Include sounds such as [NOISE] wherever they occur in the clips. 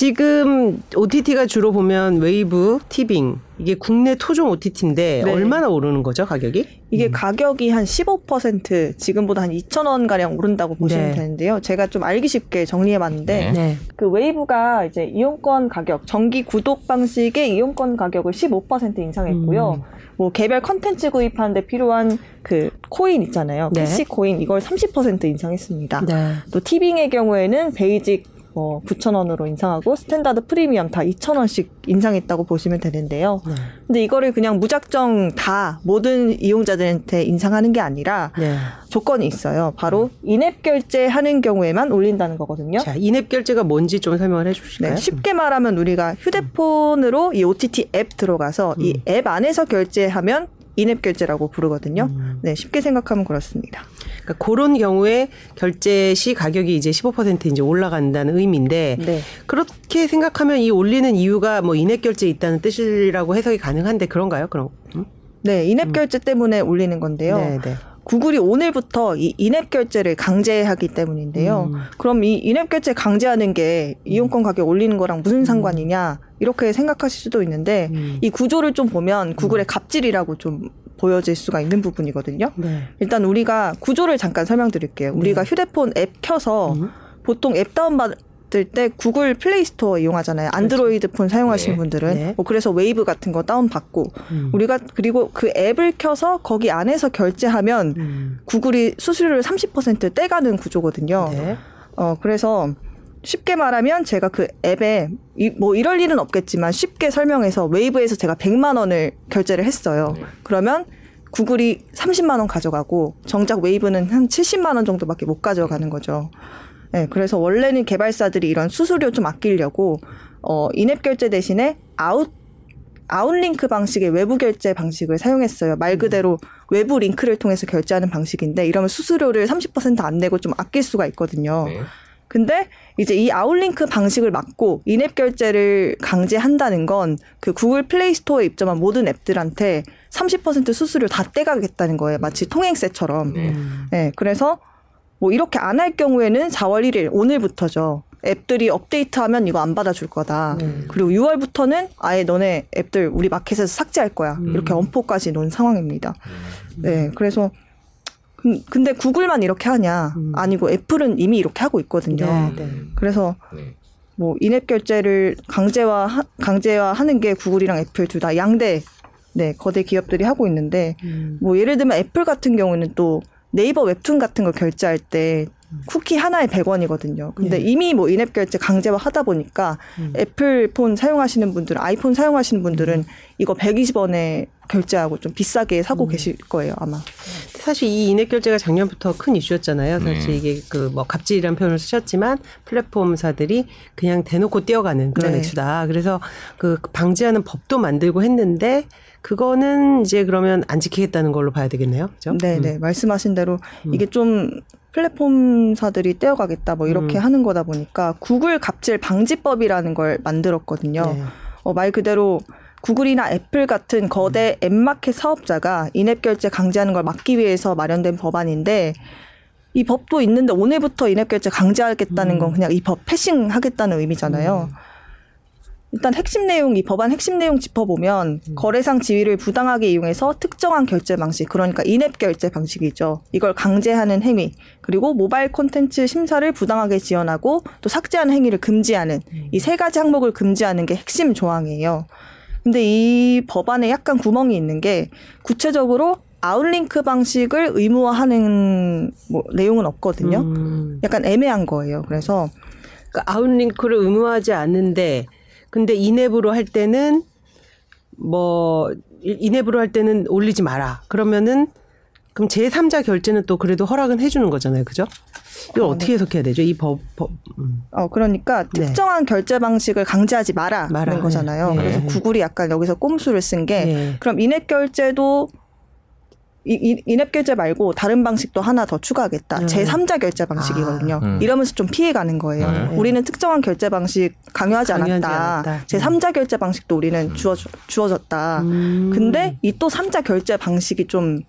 지금 OTT가 주로 보면 웨이브, 티빙 이게 국내 토종 OTT인데 네. 얼마나 오르는 거죠 가격이? 이게 음. 가격이 한 15% 지금보다 한 2천 원 가량 오른다고 보시면 네. 되는데요. 제가 좀 알기 쉽게 정리해봤는데 네. 그 웨이브가 이제 이용권 가격 정기 구독 방식의 이용권 가격을 15% 인상했고요. 음. 뭐 개별 컨텐츠 구입하는데 필요한 그 코인 있잖아요. 네. PC 코인 이걸 30% 인상했습니다. 네. 또 티빙의 경우에는 베이직 뭐 9천 원으로 인상하고 스탠다드 프리미엄 다 2천 원씩 인상했다고 보시면 되는데요. 네. 근데 이거를 그냥 무작정 다 모든 이용자들한테 인상하는 게 아니라 네. 조건이 있어요. 바로 인앱 결제하는 경우에만 올린다는 거거든요. 자, 인앱 결제가 뭔지 좀 설명을 해 주실까요? 네, 쉽게 말하면 우리가 휴대폰으로 이 OTT 앱 들어가서 음. 이앱 안에서 결제하면 인앱 결제라고 부르거든요. 음. 네, 쉽게 생각하면 그렇습니다. 그러니까 그런 경우에 결제 시 가격이 이제 15% 이제 올라간다는 의미인데 네. 그렇게 생각하면 이 올리는 이유가 뭐 인앱 결제 있다는 뜻이라고 해석이 가능한데 그런가요? 그럼? 음? 네, 인앱 음. 결제 때문에 올리는 건데요. 네, 네. 구글이 오늘부터 이 인앱 결제를 강제하기 때문인데요. 음. 그럼 이 인앱 결제 강제하는 게 이용권 가격 올리는 거랑 무슨 음. 상관이냐 이렇게 생각하실 수도 있는데 음. 이 구조를 좀 보면 구글의 음. 갑질이라고 좀 보여질 수가 있는 부분이거든요. 네. 일단 우리가 구조를 잠깐 설명드릴게요. 우리가 네. 휴대폰 앱 켜서 음. 보통 앱 다운받 때 구글 플레이 스토어 이용하잖아요. 그렇죠. 안드로이드 폰 사용하시는 네. 분들은 네. 뭐 그래서 웨이브 같은 거 다운 받고 음. 우리가 그리고 그 앱을 켜서 거기 안에서 결제하면 음. 구글이 수수료를 30% 떼가는 구조거든요. 네. 어 그래서 쉽게 말하면 제가 그 앱에 이, 뭐 이럴 일은 없겠지만 쉽게 설명해서 웨이브에서 제가 100만 원을 결제를 했어요. 네. 그러면 구글이 30만 원 가져가고 정작 웨이브는 한 70만 원 정도밖에 못 가져가는 거죠. 네, 그래서 원래는 개발사들이 이런 수수료 좀 아끼려고 어, 인앱 결제 대신에 아웃 아웃링크 방식의 외부 결제 방식을 사용했어요. 말 그대로 외부 링크를 통해서 결제하는 방식인데 이러면 수수료를 30%안 내고 좀 아낄 수가 있거든요. 네. 근데 이제 이 아웃링크 방식을 막고 인앱 결제를 강제한다는 건 그 구글 플레이 스토어에 입점한 모든 앱들한테 30% 수수료 다 떼가겠다는 거예요. 마치 통행세처럼. 네. 네 그래서 뭐 이렇게 안 할 경우에는 4월 1일 오늘부터죠. 앱들이 업데이트하면 이거 안 받아줄 거다. 음. 그리고 6월부터는 아예 너네 앱들 우리 마켓에서 삭제할 거야. 음. 이렇게 엄포까지 놓은 상황입니다. 음. 네, 그래서 근데 구글만 이렇게 하냐? 음. 아니고 애플은 이미 이렇게 하고 있거든요. 네, 네. 그래서 네. 뭐 인앱 결제를 강제화 강제화 하는 게 구글이랑 애플 둘 다 양대 네 거대 기업들이 하고 있는데 음. 뭐 예를 들면 애플 같은 경우는 또 네이버 웹툰 같은 거 결제할 때 쿠키 하나에 100원이거든요. 근데 네. 이미 뭐 인앱 결제 강제화 하다 보니까 음. 애플 폰 사용하시는 분들, 아이폰 사용하시는 분들은 음. 이거 120원에 결제하고 좀 비싸게 사고 음. 계실 거예요, 아마. 사실 이 인앱 결제가 작년부터 큰 이슈였잖아요. 사실 네. 이게 그 뭐 갑질이라는 표현을 쓰셨지만 플랫폼사들이 그냥 대놓고 떼어가는 그런 네. 액수다. 그래서 그 방지하는 법도 만들고 했는데 그거는 이제 그러면 안 지키겠다는 걸로 봐야 되겠네요. 그죠? 네, 네. 음. 말씀하신 대로 음. 이게 좀 플랫폼사들이 떼어가겠다 뭐 이렇게 음. 하는 거다 보니까 구글 갑질 방지법이라는 걸 만들었거든요. 네. 어, 말 그대로 구글이나 애플 같은 거대 음. 앱마켓 사업자가 인앱 결제 강제하는 걸 막기 위해서 마련된 법안인데 이 법도 있는데 오늘부터 인앱 결제 강제하겠다는 건 음. 그냥 이 법 패싱하겠다는 의미잖아요. 음. 일단 핵심 내용 이 법안 핵심 내용 짚어보면 음. 거래상 지위를 부당하게 이용해서 특정한 결제 방식 그러니까 인앱 결제 방식이죠. 이걸 강제하는 행위 그리고 모바일 콘텐츠 심사를 부당하게 지원하고 또 삭제하는 행위를 금지하는 음. 이세 가지 항목을 금지하는 게 핵심 조항이에요. 근데 이 법안에 약간 구멍이 있는 게 구체적으로 아웃링크 방식을 의무화하는 뭐 내용은 없거든요. 음. 약간 애매한 거예요. 그래서 그러니까 아웃링크를 의무화하지 않는데 근데 인앱으로 할 때는 뭐 인앱으로 할 때는 올리지 마라. 그러면은 그럼 제3자 결제는 또 그래도 허락은 해주는 거잖아요. 그죠? 이걸 어, 떻게 네. 해석해야 되죠? 이 법, 법. 음. 어, 그러니까 네. 특정한 결제 방식을 강제하지 마라는 마라. 거잖아요. 네. 그래서 구글이 약간 여기서 꼼수를 쓴 게 네. 그럼 인앱 결제도 이, 인앱 결제 말고 다른 방식도 하나 더 추가하겠다. 음. 제3자 결제 방식이거든요. 아. 음. 이러면서 좀 피해가는 거예요. 네. 우리는 특정한 결제 방식 강요하지, 강요하지 않았다. 않았다. 제3자 결제 방식도 우리는 음. 주어, 주어졌다. 음. 근데 이 또 3자 결제 방식이 좀,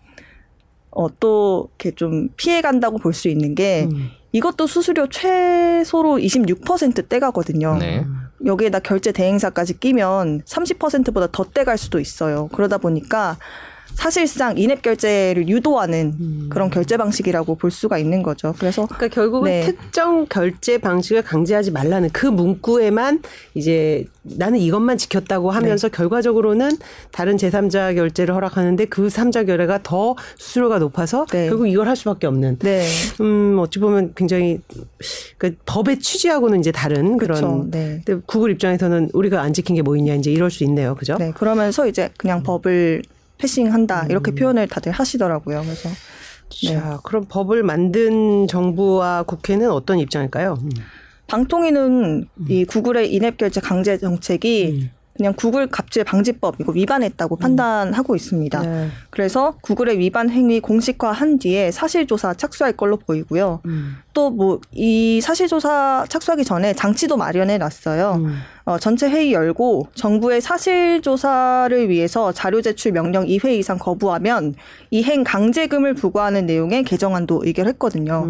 어, 또, 이렇게 좀 피해 간다고 볼 수 있는 게, 음. 이것도 수수료 최소로 26% 떼가거든요. 네. 여기에다 결제 대행사까지 끼면 30%보다 더 떼갈 수도 있어요. 그러다 보니까 사실상 인앱 결제를 유도하는 음. 그런 결제 방식이라고 볼 수가 있는 거죠. 그래서 그러니까 결국은 네. 특정 결제 방식을 강제하지 말라는 그 문구에만 이제 나는 이것만 지켰다고 하면서 네. 결과적으로는 다른 제3자 결제를 허락하는데 그 3자 결제가 더 수수료가 높아서 네. 결국 이걸 할 수밖에 없는. 네. 음, 어찌 보면 굉장히 그 법의 취지하고는 이제 다른 그렇죠. 그런. 네. 근데 구글 입장에서는 우리가 안 지킨 게 뭐 있냐 이제 이럴 수 있네요. 그죠? 네. 그러면서 이제 그냥 법을 패싱한다 이렇게 음. 표현을 다들 하시더라고요. 그래서 네. 자, 그럼 법을 만든 정부와 국회는 어떤 입장일까요? 음. 방통위는 음. 이 구글의 인앱 결제 강제 정책이 음. 그냥 구글 갑질 방지법 이거 위반했다고 음. 판단하고 있습니다. 네. 그래서 구글의 위반 행위 공식화한 뒤에 사실조사 착수할 걸로 보이고요. 음. 또뭐 이 사실조사 착수하기 전에 장치도 마련해 놨어요. 음. 어, 전체 회의 열고 정부의 사실조사를 위해서 자료 제출 명령 2회 이상 거부하면 이행 강제금을 부과하는 내용의 개정안도 의결했거든요.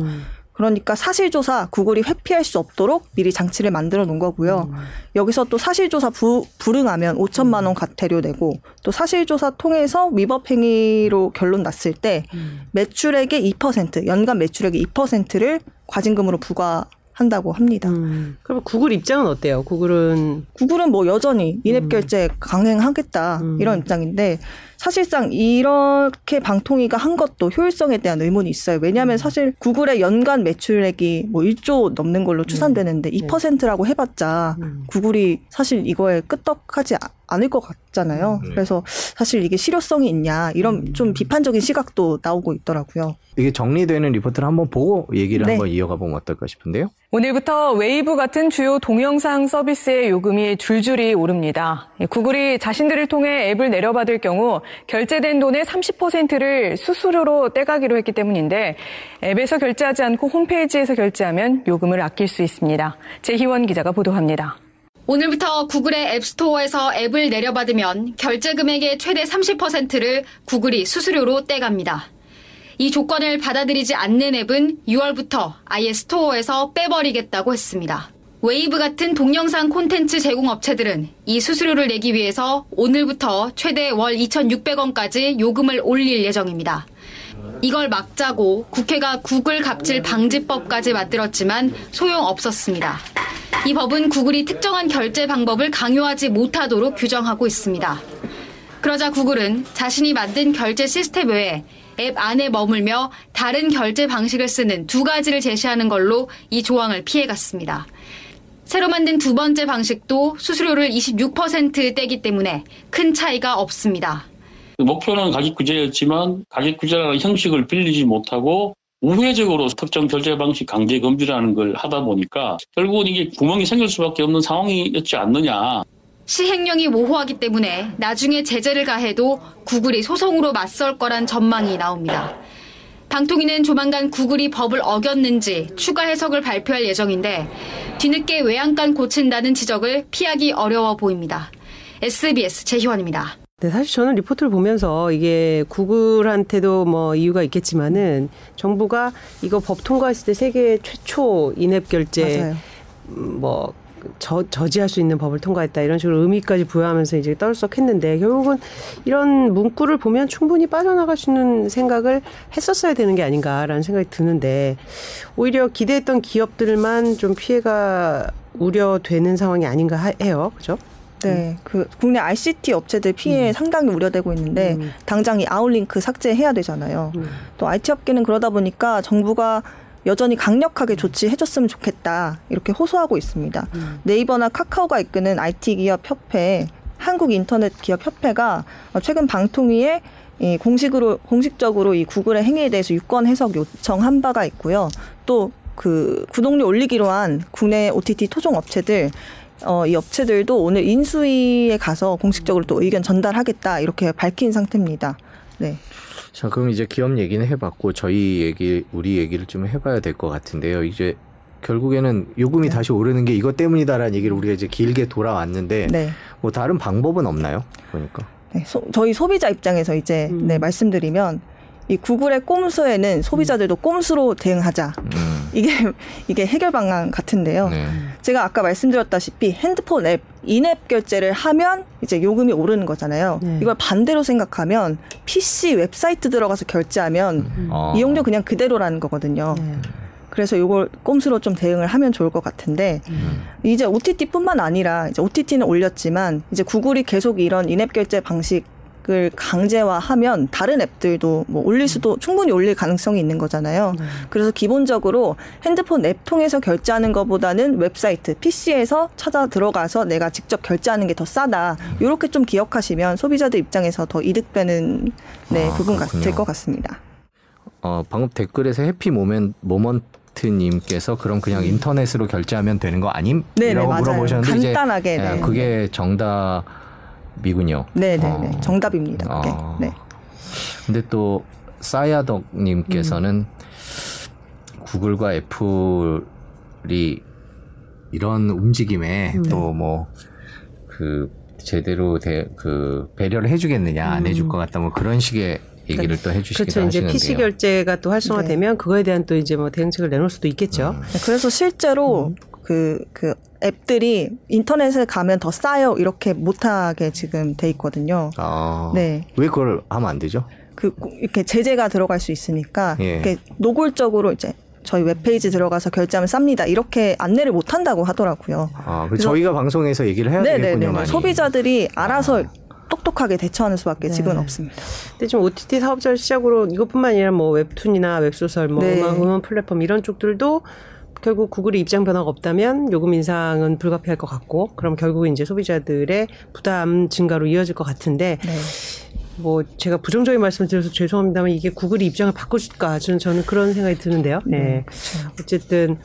음. 그러니까 사실조사 구글이 회피할 수 없도록 미리 장치를 만들어 놓은 거고요. 음. 여기서 또 사실조사 부, 불응하면 5천만 원 과태료 내고 또 사실조사 통해서 위법 행위로 결론 났을 때 음. 매출액의 2% 연간 매출액의 2%를 과징금으로 부과 한다고 합니다. 음. 그럼 구글 입장은 어때요? 구글은 구글은 뭐 여전히 인앱 음. 결제 강행하겠다 음. 이런 입장인데 사실상 이렇게 방통위가 한 것도 효율성에 대한 의문이 있어요. 왜냐하면 음. 사실 구글의 연간 매출액이 뭐 1조 넘는 걸로 추산되는데 2%라고 해봤자 구글이 사실 이거에 끄떡하지 않을 것 같잖아요. 네. 그래서 사실 이게 실효성이 있냐 이런 좀 비판적인 시각도 나오고 있더라고요. 이게 정리되는 리포트를 한번 보고 얘기를 네. 한번 이어가 보면 어떨까 싶은데요. 오늘부터 웨이브 같은 주요 동영상 서비스의 요금이 줄줄이 오릅니다. 구글이 자신들을 통해 앱을 내려받을 경우 결제된 돈의 30%를 수수료로 떼가기로 했기 때문인데 앱에서 결제하지 않고 홈페이지에서 결제하면 요금을 아낄 수 있습니다. 제희원 기자가 보도합니다. 오늘부터 구글의 앱스토어에서 앱을 내려받으면 결제 금액의 최대 30%를 구글이 수수료로 떼갑니다. 이 조건을 받아들이지 않는 앱은 6월부터 아예 스토어에서 빼버리겠다고 했습니다. 웨이브 같은 동영상 콘텐츠 제공 업체들은 이 수수료를 내기 위해서 오늘부터 최대 월 2,600원까지 요금을 올릴 예정입니다. 이걸 막자고 국회가 구글 갑질 방지법까지 만들었지만 소용없었습니다. 이 법은 구글이 특정한 결제 방법을 강요하지 못하도록 규정하고 있습니다. 그러자 구글은 자신이 만든 결제 시스템 외에 앱 안에 머물며 다른 결제 방식을 쓰는 두 가지를 제시하는 걸로 이 조항을 피해갔습니다. 새로 만든 두 번째 방식도 수수료를 26% 떼기 때문에 큰 차이가 없습니다. 목표는 가격 규제였지만 가격 규제라는 형식을 빌리지 못하고 우회적으로 특정 결제 방식 강제 금지라는 걸 하다 보니까 결국은 이게 구멍이 생길 수밖에 없는 상황이었지 않느냐. 시행령이 모호하기 때문에 나중에 제재를 가해도 구글이 소송으로 맞설 거란 전망이 나옵니다. 방통위는 조만간 구글이 법을 어겼는지 추가 해석을 발표할 예정인데 뒤늦게 외양간 고친다는 지적을 피하기 어려워 보입니다. SBS 재희원입니다. 네, 사실 저는 리포트를 보면서 이게 구글한테도 뭐 이유가 있겠지만은 정부가 이거 법 통과했을 때 세계 최초 인앱 결제 맞아요. 뭐 저, 저지할 수 있는 법을 통과했다 이런 식으로 의미까지 부여하면서 이제 떨썩했는데 결국은 이런 문구를 보면 충분히 빠져나갈 수 있는 생각을 했었어야 되는 게 아닌가라는 생각이 드는데 오히려 기대했던 기업들만 좀 피해가 우려되는 상황이 아닌가 해요. 그죠? 네, 그 국내 ICT 업체들 피해 음. 상당히 우려되고 있는데 음. 당장 이 아웃링크 삭제해야 되잖아요. 음. 또 IT 업계는 그러다 보니까 정부가 여전히 강력하게 조치해줬으면 좋겠다 이렇게 호소하고 있습니다. 음. 네이버나 카카오가 이끄는 IT 기업 협회, 한국 인터넷 기업 협회가 최근 방통위에 이 공식으로 공식적으로 이 구글의 행위에 대해서 유권 해석 요청한 바가 있고요. 또 그 구독료 올리기로 한 국내 OTT 토종 업체들 어, 이 업체들도 오늘 인수위에 가서 공식적으로 또 의견 전달하겠다 이렇게 밝힌 상태입니다. 네. 자, 그럼 이제 기업 얘기는 해봤고 저희 얘기, 우리 얘기를 좀 해봐야 될 것 같은데요. 이제 결국에는 요금이 네. 다시 오르는 게 이것 때문이다라는 얘기를 우리가 이제 길게 돌아왔는데 네. 뭐 다른 방법은 없나요? 그러니까. 네, 소, 저희 소비자 입장에서 이제 음. 네, 말씀드리면 이 구글의 꼼수에는 소비자들도 꼼수로 대응하자. 음. 이게 이게 해결 방안 같은데요. 네. 제가 아까 말씀드렸다시피 핸드폰 앱 인앱 결제를 하면 이제 요금이 오르는 거잖아요. 네. 이걸 반대로 생각하면 PC 웹사이트 들어가서 결제하면 음. 아. 이용료 그냥 그대로라는 거거든요. 네. 그래서 이걸 꼼수로 좀 대응을 하면 좋을 것 같은데 음. 이제 OTT뿐만 아니라 이제 OTT는 올렸지만 이제 구글이 계속 이런 인앱 결제 방식 을 강제화하면 다른 앱들도 뭐 올릴 수도 충분히 올릴 가능성이 있는 거잖아요. 네. 그래서 기본적으로 핸드폰 앱 통해서 결제하는 것보다는 웹사이트, PC에서 찾아 들어가서 내가 직접 결제하는 게 더 싸다. 이렇게 좀 기억하시면 소비자들 입장에서 더 이득되는 네, 아, 부분 될 것 같습니다. 어, 방금 댓글에서 해피 모멘, 모먼트 님께서 그럼 그냥 음. 인터넷으로 결제하면 되는 거 아님? 네, 네, 맞아요. 물어보셨는데 간단하게 이제 네. 그게 정답 미군요. 네 네 네. 어. 정답입니다. 그게. 아. 네. 근데 또 싸야덕 님께서는 음. 구글과 애플이 이런 움직임에 네. 또뭐 그 제대로 대, 그 배려를 해주겠느냐 안 해줄 음. 것 같다 뭐 그런 식의 얘기를 네. 또 해주시기도 그렇죠. 이제 PC 결제가 또 활성화되면 네. 그거에 대한 또 이제 뭐 대응책을 내놓을 수도 있겠죠. 음. 네, 그래서 실제로 그그 음. 그 앱들이 인터넷에 가면 더 싸요 이렇게 못하게 지금 돼 있거든요. 아, 네. 왜 그걸 하면 안 되죠? 그 이렇게 제재가 들어갈 수 있으니까 예. 이렇게 노골적으로 이제 저희 웹페이지 들어가서 결제하면 쌉니다. 이렇게 안내를 못 한다고 하더라고요. 아, 그 저희가 방송에서 얘기를 해야 네네네. 되겠군요. 많이. 소비자들이 알아서 아. 똑똑하게 대처하는 수밖에 네. 지금 없습니다. 근데 지금 OTT 사업자를 시작으로 이것뿐만 아니라 뭐 웹툰이나 웹소설, 뭐 네. 음악, 음원 플랫폼 이런 쪽들도 결국 구글의 입장 변화가 없다면 요금 인상은 불가피할 것 같고 그럼 결국 이제 소비자들의 부담 증가로 이어질 것 같은데 네. 뭐 제가 부정적인 말씀을 드려서 죄송합니다만 이게 구글이 입장을 바꿔줄까 저는 저는 그런 생각이 드는데요. 네. 네. 그렇죠. 어쨌든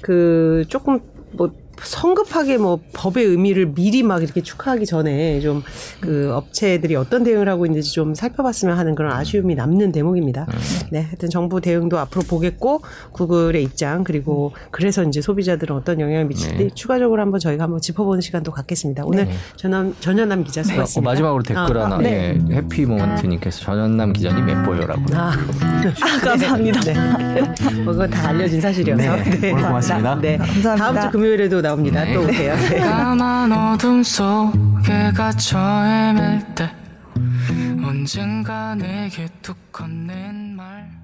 그 조금 뭐 성급하게 뭐 법의 의미를 미리 막 이렇게 축하하기 전에 좀 그 업체들이 어떤 대응을 하고 있는지 좀 살펴봤으면 하는 그런 아쉬움이 남는 대목입니다. 음. 네, 하여튼 정부 대응도 앞으로 보겠고 구글의 입장 그리고 그래서 이제 소비자들은 어떤 영향을 미칠지 네. 추가적으로 한번 저희가 한번 짚어보는 시간도 갖겠습니다. 오늘 네. 전현 전현남 기자 네. 수고하셨습니다. 어, 마지막으로 댓글 아, 하나. 네. 예, 해피 모먼트님께서 전현남 기자님 예뻐요라고. 아, [LAUGHS] 아 감사합니다. 네. 뭐 그건 다 알려진 사실이어서. 네. 네. 오늘 고맙습니다. 네. 감사합니다. 다음 주 금요일에도 나옵니다. 네. 또 오세요. [LAUGHS] 네. 까만 어둠 속에 갇혀 헤맬 때 언젠가 내게 툭 건넨 말